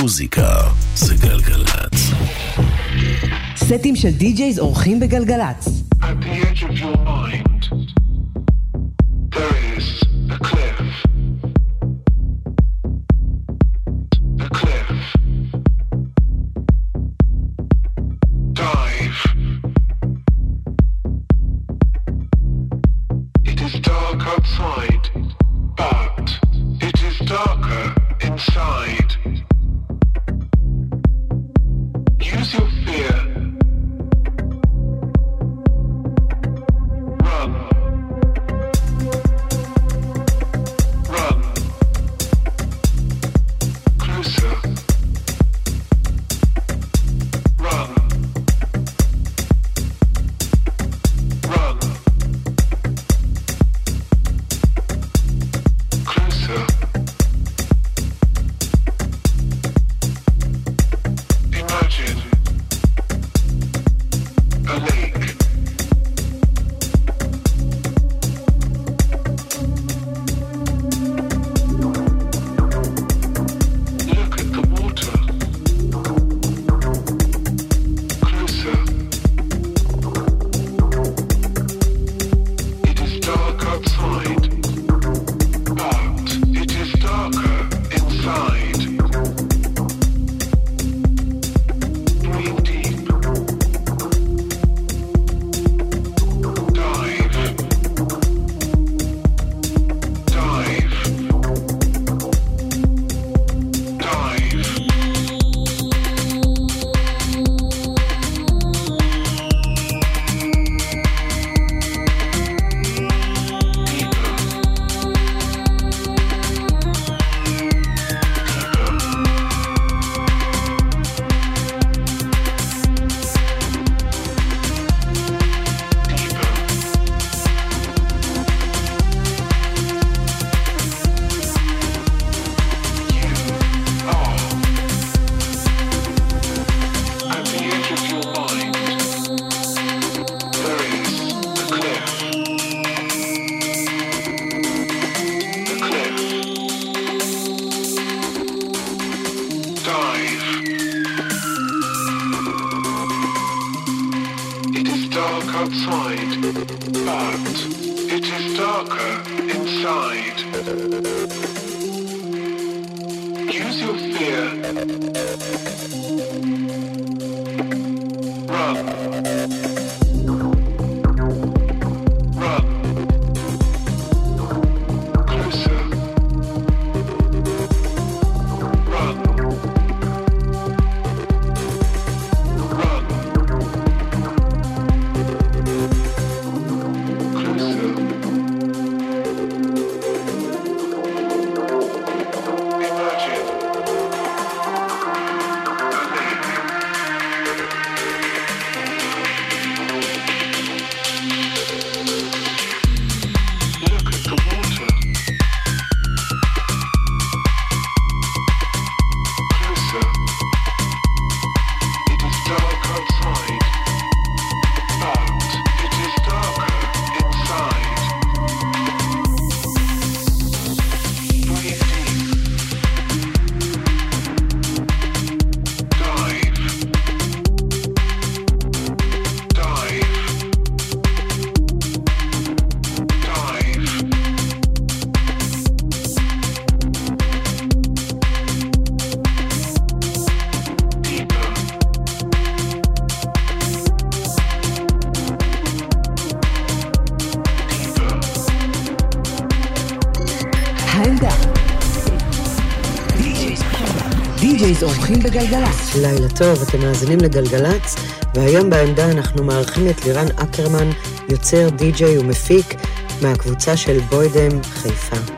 מוזיקה זה גלגלצ. סטים של די-ג'ייז אורחים בגלגלצ. At the edge of your mind. מאזינים בגלגלצ. לילה טוב, אתם מאזינים לגלגלצ, והיום בעמדה אנחנו מארחים את לירן אקרמן, יוצר, די-ג'יי ומפיק מהקבוצה של בוידם חיפה.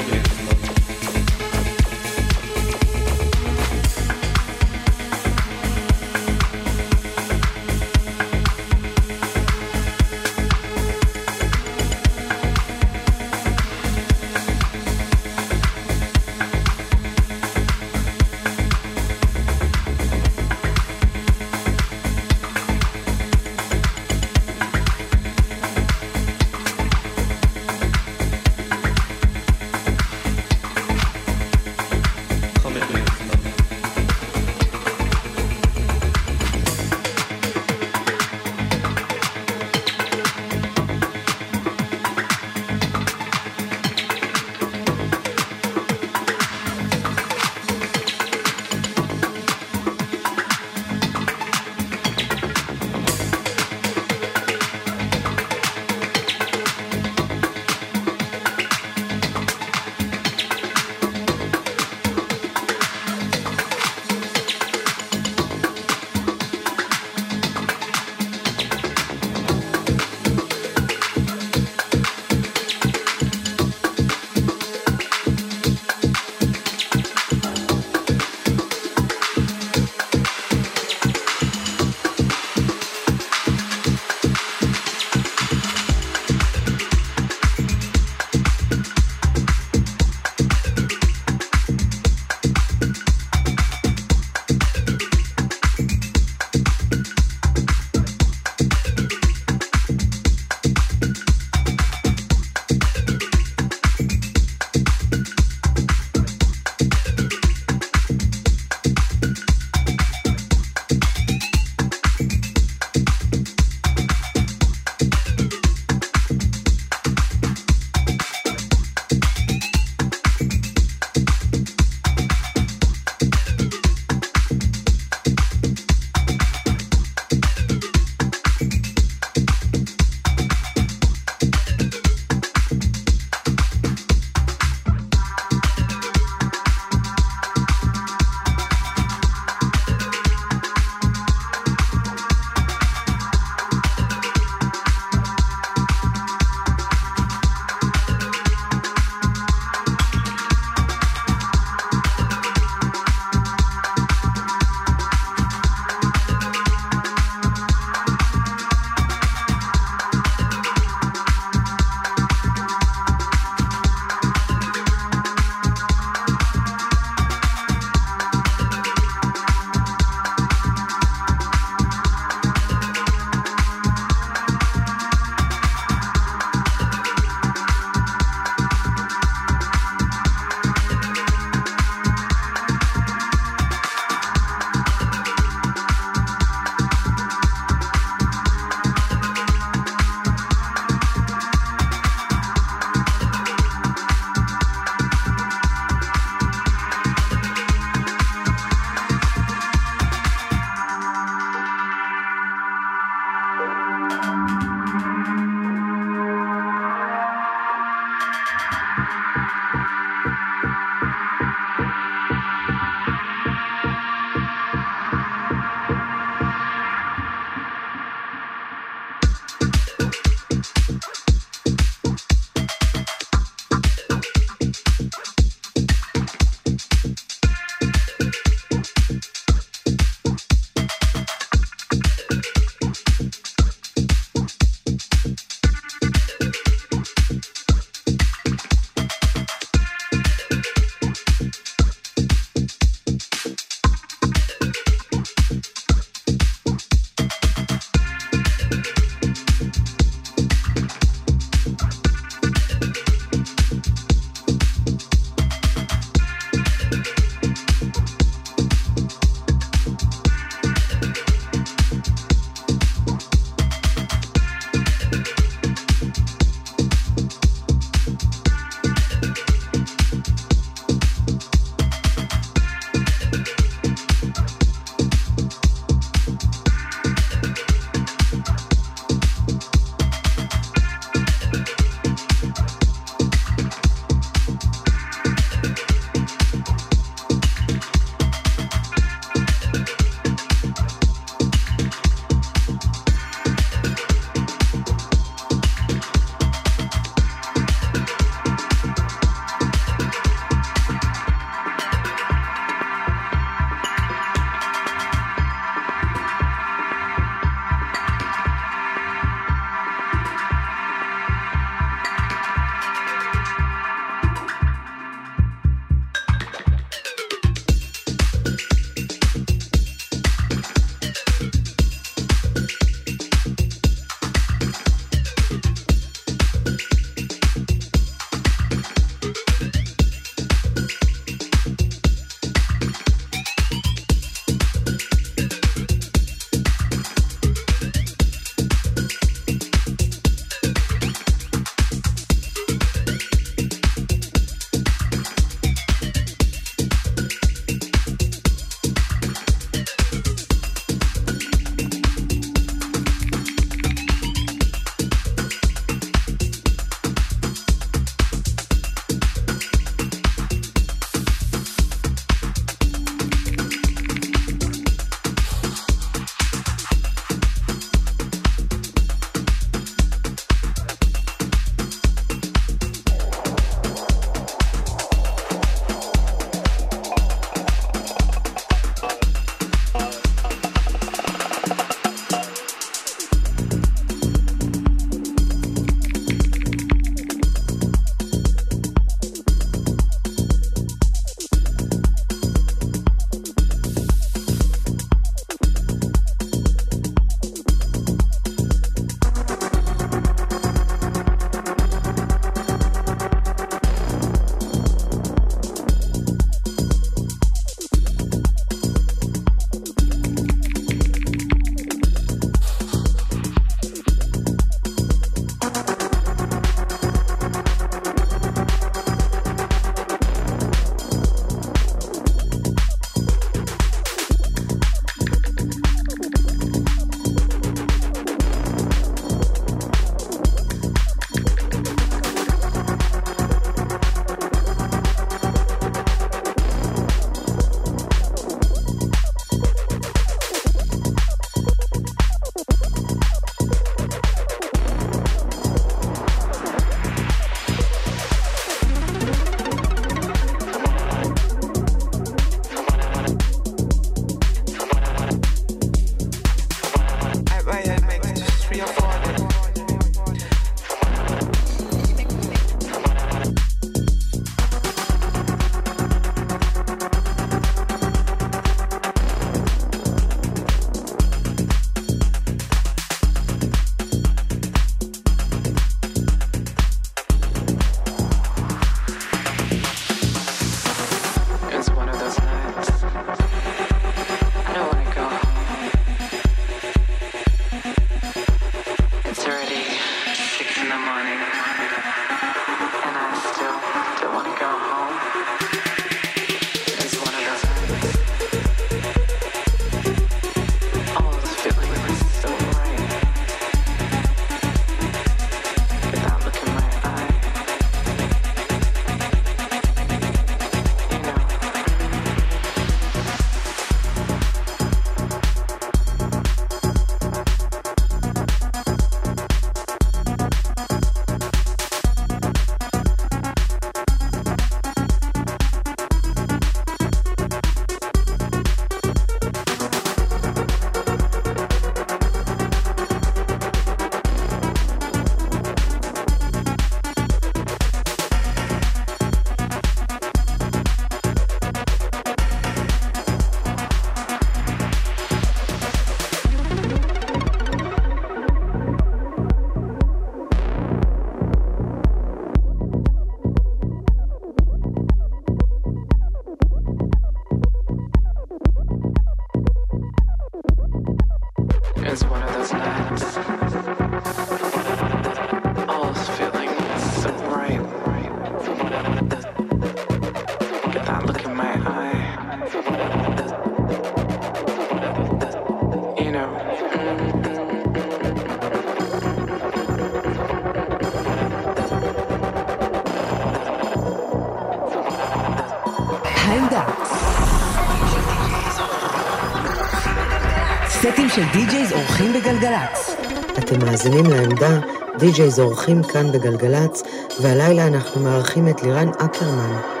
של די-ג'ייז אורחים בגלגלצ. אתם מאזינים לעמדה, די-ג'ייז אורחים כאן בגלגלצ, והלילה אנחנו מארחים את לירן אקרמן.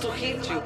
To hit you.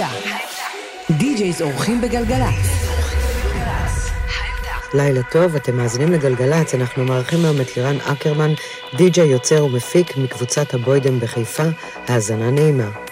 העמדה. די-ג'ייז אורחים בגלגלצ. לילה טוב, אתם מאזינים לגלגלצ, אנחנו מארחים היום את לירן אקרמן, די-ג'יי יוצר ומפיק מקבוצת הבוידם בחיפה, האזנה נעימה.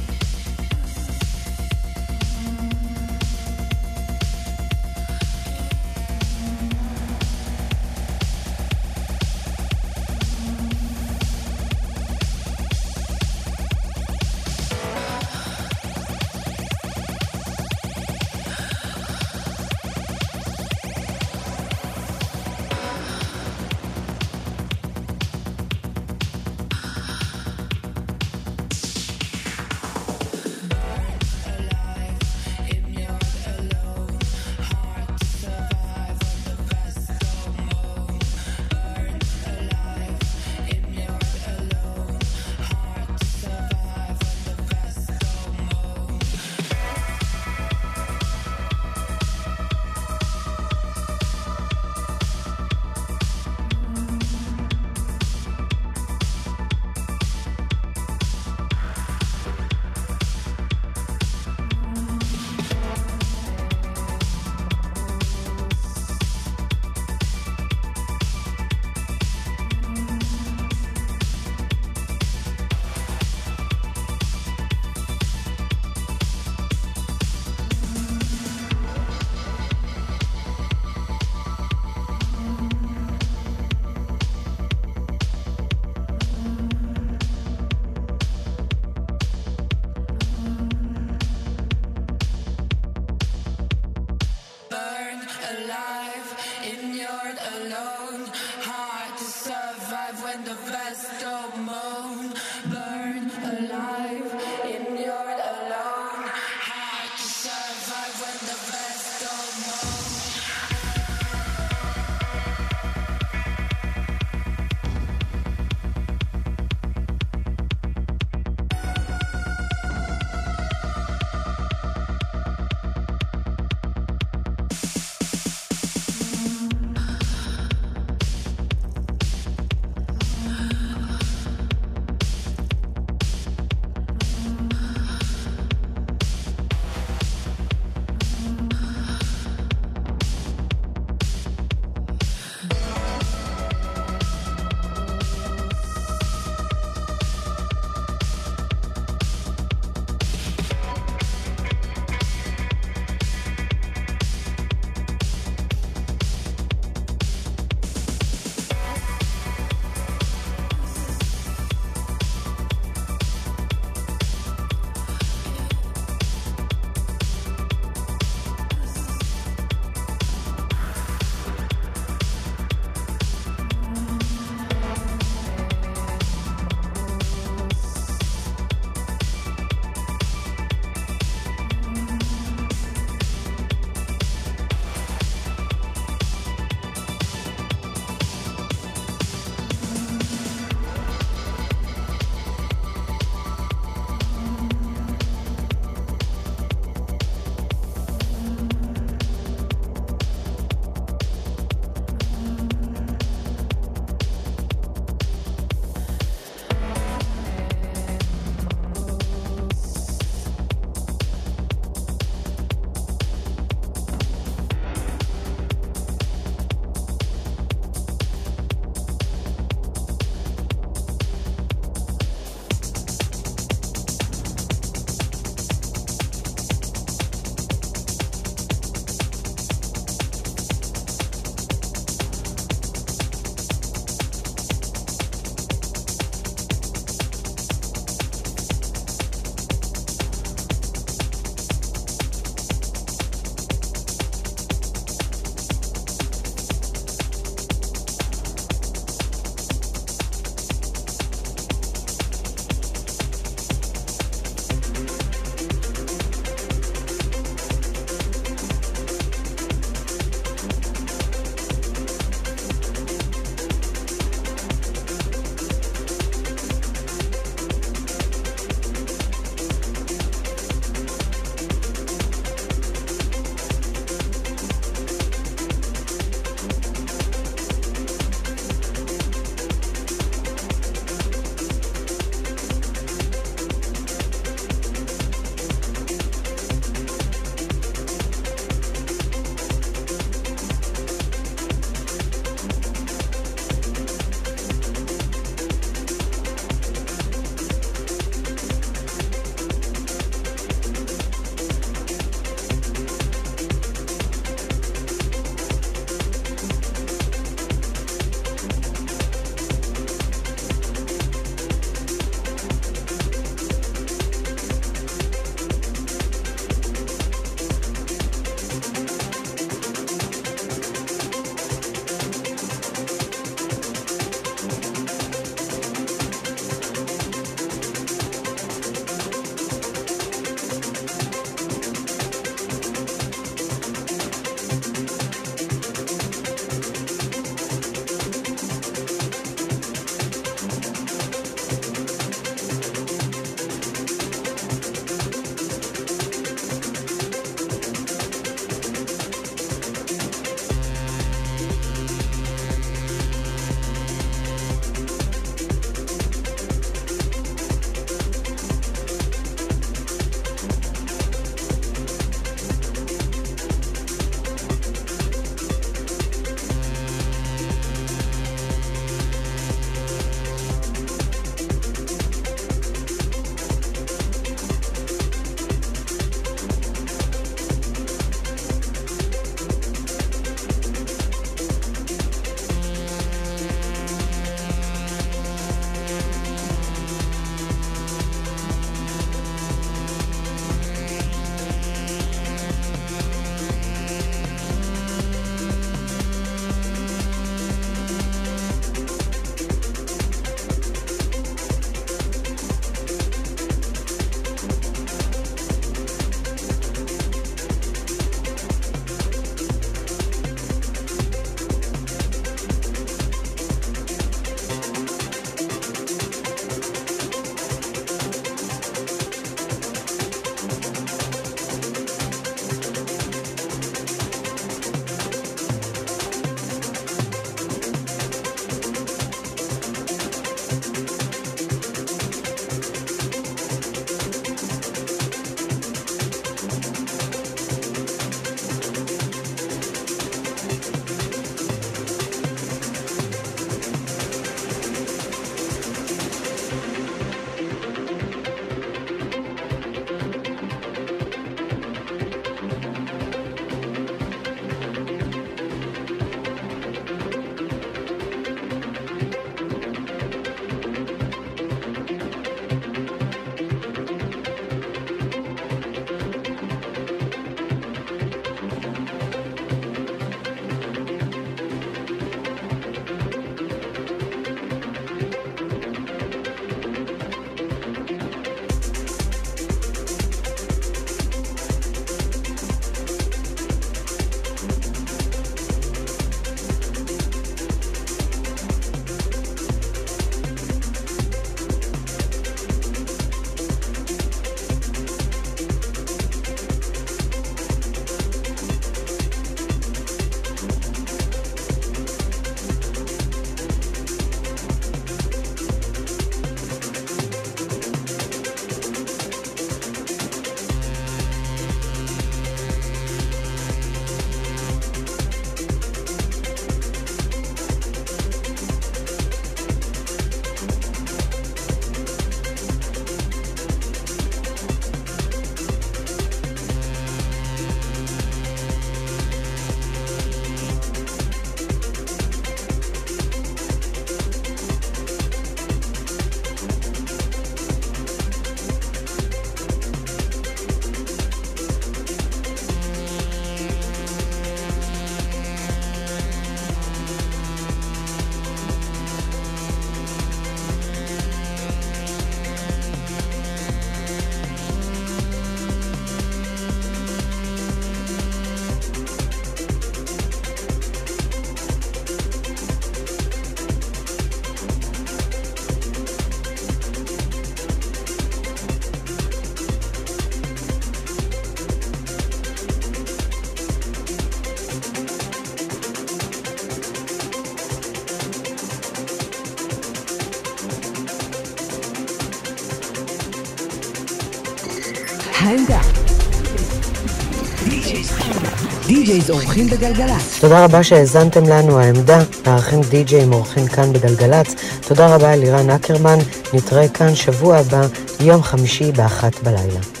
די-ג'ייז אורחים בגלגלצ. תודה רבה שהאזנתם לנו, העמדה, מארחים די-ג'יי אורחים כאן בגלגלצ. תודה רבה לירן אקרמן, נתראה כאן שבוע הבא, יום חמישי באחת בלילה.